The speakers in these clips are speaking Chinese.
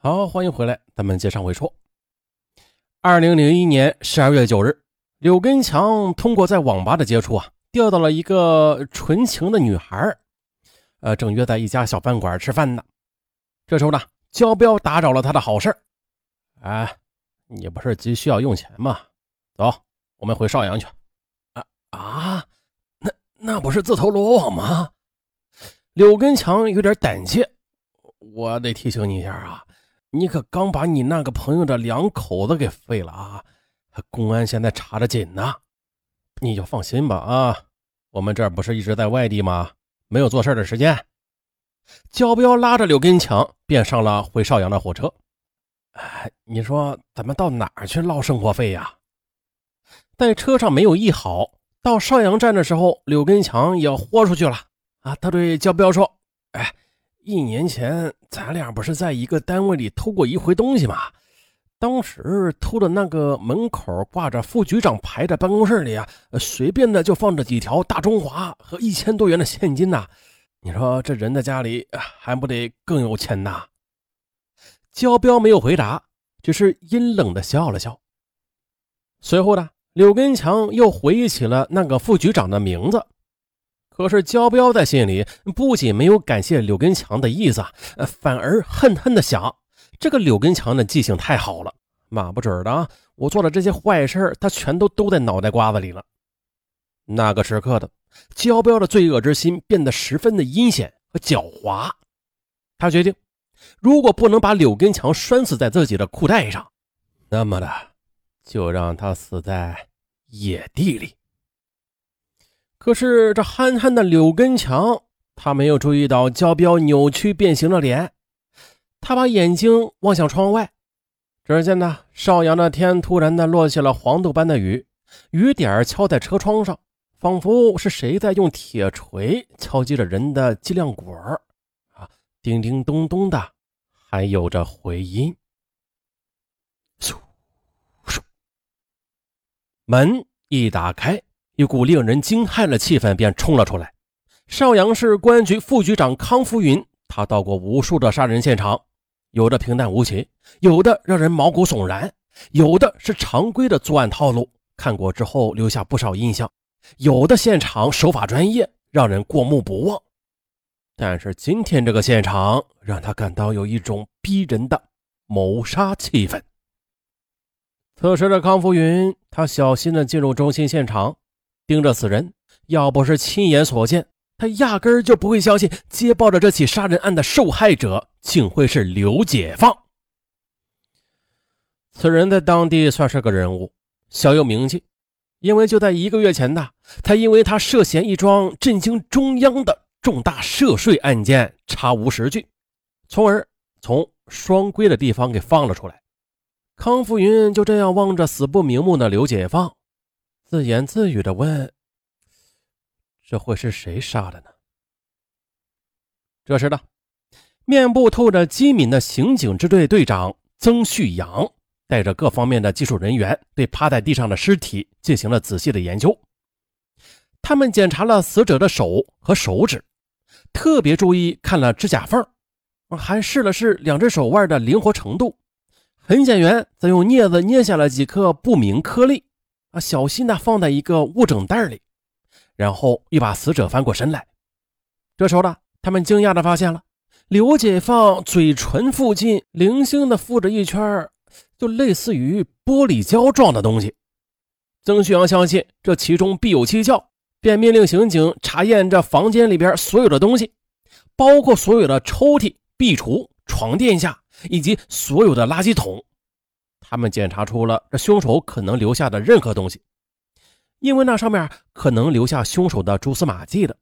好，欢迎回来，咱们接上回说。二零零一年十二月九日，柳根强通过在网吧的接触啊，钓到了一个纯情的女孩呃，正约在一家小饭馆吃饭呢。这时候呢，焦彪打扰了他的好事哎，你不是急需要用钱吗？走，我们回邵阳去。啊啊，那那不是自投罗网吗？柳根强有点胆怯，我得提醒你一下啊。你可刚把你那个朋友的两口子给废了啊！公安现在查着紧呢，你就放心吧啊！我们这不是一直在外地吗？没有做事的时间。焦彪拉着柳根强便上了回邵阳的火车。哎，你说咱们到哪儿去捞生活费呀？在车上没有一好，到邵阳站的时候，柳根强也豁出去了啊！他对焦彪说：“哎。”一年前，咱俩不是在一个单位里偷过一回东西吗？当时偷的那个门口挂着副局长牌的办公室里啊，随便的就放着几条大中华和一千多元的现金呐。你说这人的家里还不得更有钱呐？焦彪没有回答，只是阴冷的笑了笑。随后呢，柳根强又回忆起了那个副局长的名字。可是焦彪在心里不仅没有感谢柳根强的意思，反而恨恨的想：这个柳根强的记性太好了，妈不准的啊！我做的这些坏事，他全都都在脑袋瓜子里了。那个时刻的焦彪的罪恶之心变得十分的阴险和狡猾。他决定，如果不能把柳根强拴死在自己的裤带上，那么的就让他死在野地里。可是这憨憨的柳根强，他没有注意到焦彪扭曲变形的脸。他把眼睛望向窗外，只见呢，邵阳的天突然的落下了黄豆般的雨，雨点敲在车窗上，仿佛是谁在用铁锤敲击着人的脊梁骨儿啊，叮叮咚咚的，还有着回音。嗖嗖，门一打开。一股令人惊骇的气氛便冲了出来。邵阳市公安局副局长康福云，他到过无数的杀人现场，有的平淡无奇，有的让人毛骨悚然，有的是常规的作案套路，看过之后留下不少印象，有的现场手法专业，让人过目不忘。但是今天这个现场让他感到有一种逼人的谋杀气氛。此时的康福云，他小心地进入中心现场。盯着此人，要不是亲眼所见，他压根儿就不会相信接报着这起杀人案的受害者竟会是刘解放。此人在当地算是个人物，小有名气，因为就在一个月前呢，他因为他涉嫌一桩震惊中央的重大涉税案件查无实据，从而从双规的地方给放了出来。康福云就这样望着死不瞑目的刘解放。自言自语的问：“这会是谁杀的呢？”这时的面部透着机敏的刑警支队队长曾旭阳带着各方面的技术人员，对趴在地上的尸体进行了仔细的研究。他们检查了死者的手和手指，特别注意看了指甲缝，还试了试两只手腕的灵活程度。痕检员则用镊子捏下了几颗不明颗粒。啊，小心的放在一个物整袋里，然后又把死者翻过身来。这时候呢，他们惊讶的发现了刘解放嘴唇附近零星的附着一圈，就类似于玻璃胶状的东西。曾旭阳相信这其中必有蹊跷，便命令刑警查验这房间里边所有的东西，包括所有的抽屉、壁橱、床垫下以及所有的垃圾桶。他们检查出了这凶手可能留下的任何东西，因为那上面可能留下凶手的蛛丝马迹的。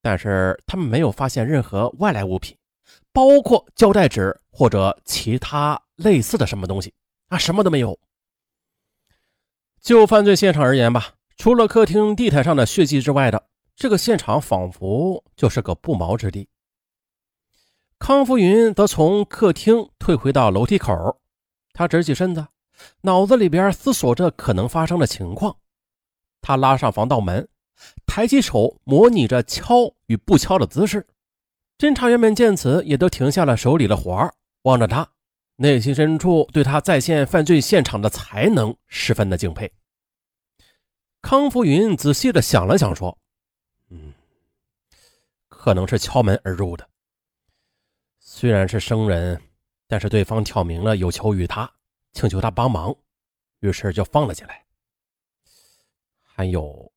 但是他们没有发现任何外来物品，包括胶带纸或者其他类似的什么东西啊，什么都没有。就犯罪现场而言吧，除了客厅地毯上的血迹之外的，这个现场仿佛就是个不毛之地。康福云则从客厅退回到楼梯口。他直起身子，脑子里边思索着可能发生的情况。他拉上防盗门，抬起手模拟着敲与不敲的姿势。侦查员们见此，也都停下了手里的活儿，望着他，内心深处对他再现犯罪现场的才能十分的敬佩。康福云仔细的想了想，说：“嗯，可能是敲门而入的。虽然是生人，但是对方挑明了有求于他，请求他帮忙，于是就放了进来。还有，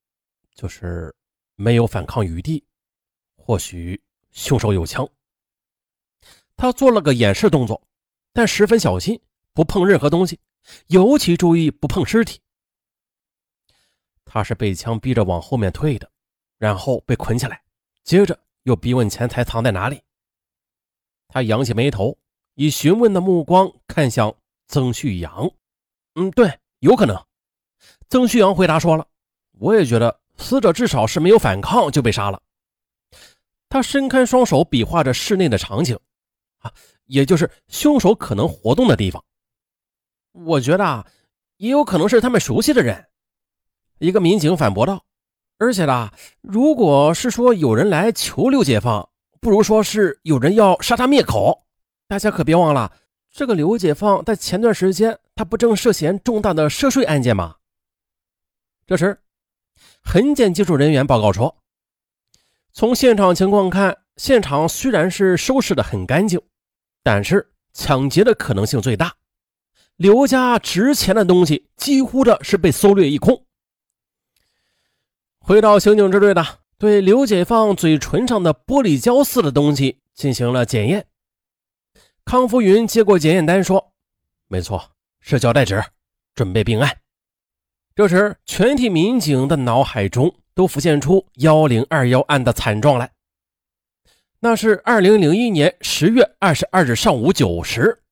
就是没有反抗余地，或许凶手有枪。他做了个掩饰动作，但十分小心，不碰任何东西，尤其注意不碰尸体。”他是被枪逼着往后面退的，然后被捆起来，接着又逼问钱财藏在哪里。他扬起眉头，以询问的目光看向曾旭阳。嗯，对，有可能。曾旭阳回答说了：“我也觉得死者至少是没有反抗就被杀了。”他伸开双手比划着室内的场景，啊，也就是凶手可能活动的地方。我觉得啊，也有可能是他们熟悉的人。一个民警反驳道：“而且呢，如果是说有人来求刘解放，不如说是有人要杀他灭口。大家可别忘了，这个刘解放在前段时间他不正涉嫌重大的涉税案件吗？”这时，痕检技术人员报告说：“从现场情况看，现场虽然是收拾的很干净，但是抢劫的可能性最大。刘家值钱的东西几乎的是被搜掠一空。”回到刑警支队的，对刘解放嘴唇上的玻璃胶似的东西进行了检验。康福云接过检验单说：“没错，是胶带纸，准备并案。”这时，全体民警的脑海中都浮现出幺零二幺案的惨状来。那是二零零一年十月二十二日上午九时，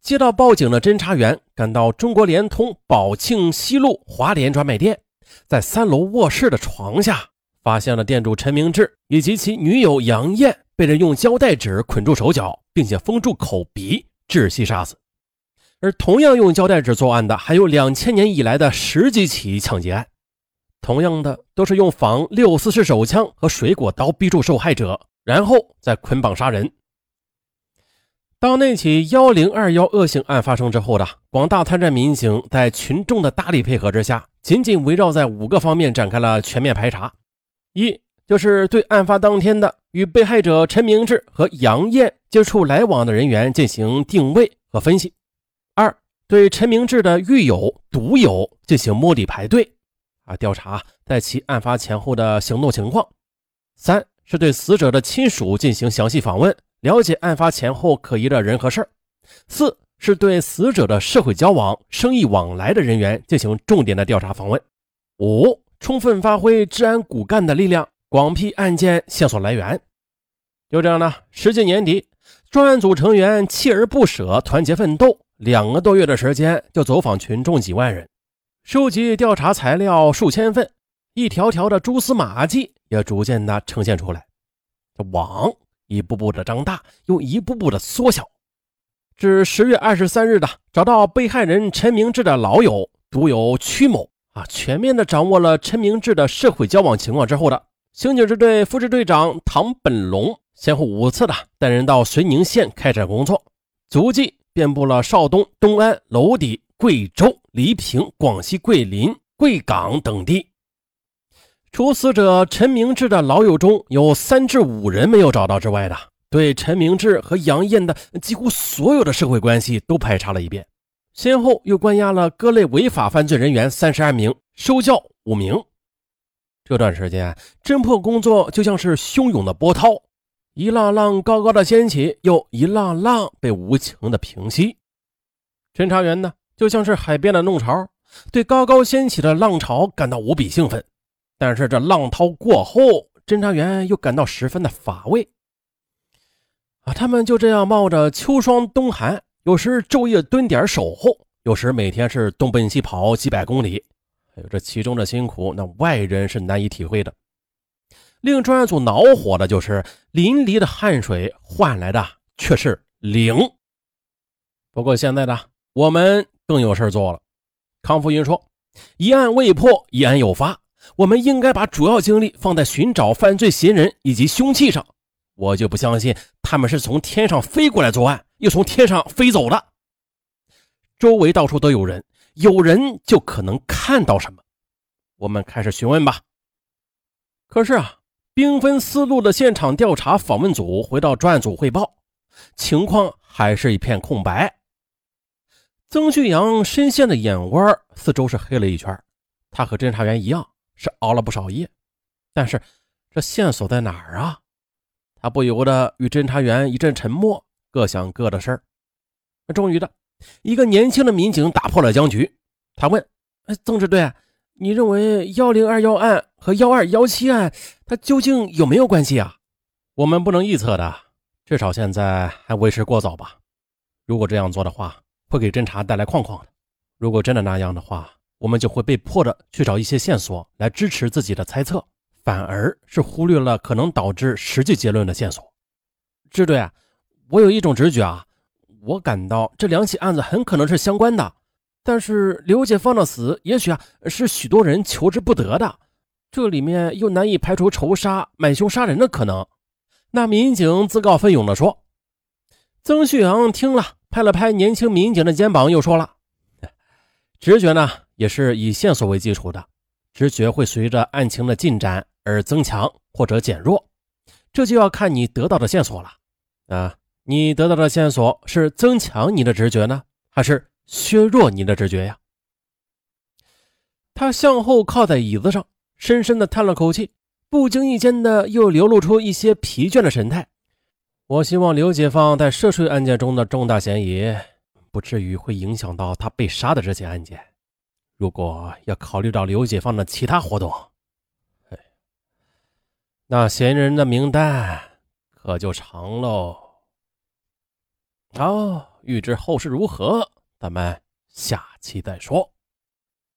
接到报警的侦查员赶到中国联通宝庆西路华联专卖店。在三楼卧室的床下，发现了店主陈明志以及其女友杨艳被人用胶带纸捆住手脚，并且封住口鼻，窒息杀死。而同样用胶带纸作案的，还有两千年以来的十几起抢劫案，同样的都是用仿六四式手枪和水果刀逼住受害者，然后再捆绑杀人。当那起幺零二幺恶性案发生之后的广大参战民警，在群众的大力配合之下，紧紧围绕在五个方面展开了全面排查：一就是对案发当天的与被害者陈明志和杨艳接触来往的人员进行定位和分析；二对陈明志的狱友、毒友进行摸底排队，啊，调查在其案发前后的行动情况；三是对死者的亲属进行详细访问。了解案发前后可疑的人和事儿。四是对死者的社会交往、生意往来的人员进行重点的调查访问。五，充分发挥治安骨干的力量，广辟案件线索来源。就这样呢，时至年底，专案组成员锲而不舍、团结奋斗，两个多月的时间就走访群众几万人，收集调查材料数千份，一条条的蛛丝马迹也逐渐的呈现出来。这网。一步步的张大，又一步步的缩小。至十月二十三日的，找到被害人陈明志的老友独有曲某啊，全面的掌握了陈明志的社会交往情况之后的，刑警支队副支队长唐本龙先后五次的带人到绥宁县开展工作，足迹遍布了邵东、东安、娄底、贵州、黎平、广西桂林、贵港等地。除死者陈明志的老友中有三至五人没有找到之外的，对陈明志和杨艳的几乎所有的社会关系都排查了一遍，先后又关押了各类违法犯罪人员三十二名，收教五名。这段时间侦破工作就像是汹涌的波涛，一浪浪高高的掀起，又一浪浪被无情的平息。侦查员呢，就像是海边的弄潮，对高高掀起的浪潮感到无比兴奋。但是这浪涛过后，侦查员又感到十分的乏味。啊，他们就这样冒着秋霜冬寒，有时昼夜蹲点守候，有时每天是东奔西跑几百公里。哎呦，这其中的辛苦，那外人是难以体会的。令专案组恼火的就是淋漓的汗水换来的却是零。不过现在呢，我们更有事做了。康福云说：“一案未破，一案有发。”我们应该把主要精力放在寻找犯罪嫌疑人以及凶器上。我就不相信他们是从天上飞过来作案，又从天上飞走了。周围到处都有人，有人就可能看到什么。我们开始询问吧。可是啊，兵分四路的现场调查访问组回到专案组汇报，情况还是一片空白。曾旭阳深陷的眼窝四周是黑了一圈，他和侦查员一样是熬了不少夜，但是这线索在哪儿啊？他不由得与侦查员一阵沉默，各想各的事儿。终于的，一个年轻的民警打破了僵局，他问：“哎，曾支队。”你认为幺零二幺案和幺二幺七案，它究竟有没有关系啊？我们不能预测的，至少现在还为时过早吧。如果这样做的话，会给侦查带来框框的。如果真的那样的话，我们就会被迫的去找一些线索来支持自己的猜测，反而是忽略了可能导致实际结论的线索。支队啊，我有一种直觉啊，我感到这两起案子很可能是相关的。但是刘解放的死，也许啊是许多人求之不得的，这里面又难以排除仇杀、买凶杀人的可能。那民警自告奋勇地说：“曾旭阳听了，拍了拍年轻民警的肩膀，又说了：直觉呢，也是以线索为基础的，直觉会随着案情的进展而增强或者减弱，这就要看你得到的线索了。啊，你得到的线索是增强你的直觉呢，还是？”削弱你的直觉呀！他向后靠在椅子上，深深的叹了口气，不经意间的又流露出一些疲倦的神态。我希望刘解放在涉税案件中的重大嫌疑，不至于会影响到他被杀的这起案件。如果要考虑到刘解放的其他活动，那嫌疑人的名单可就长喽。好，欲知后事如何？咱们下期再说。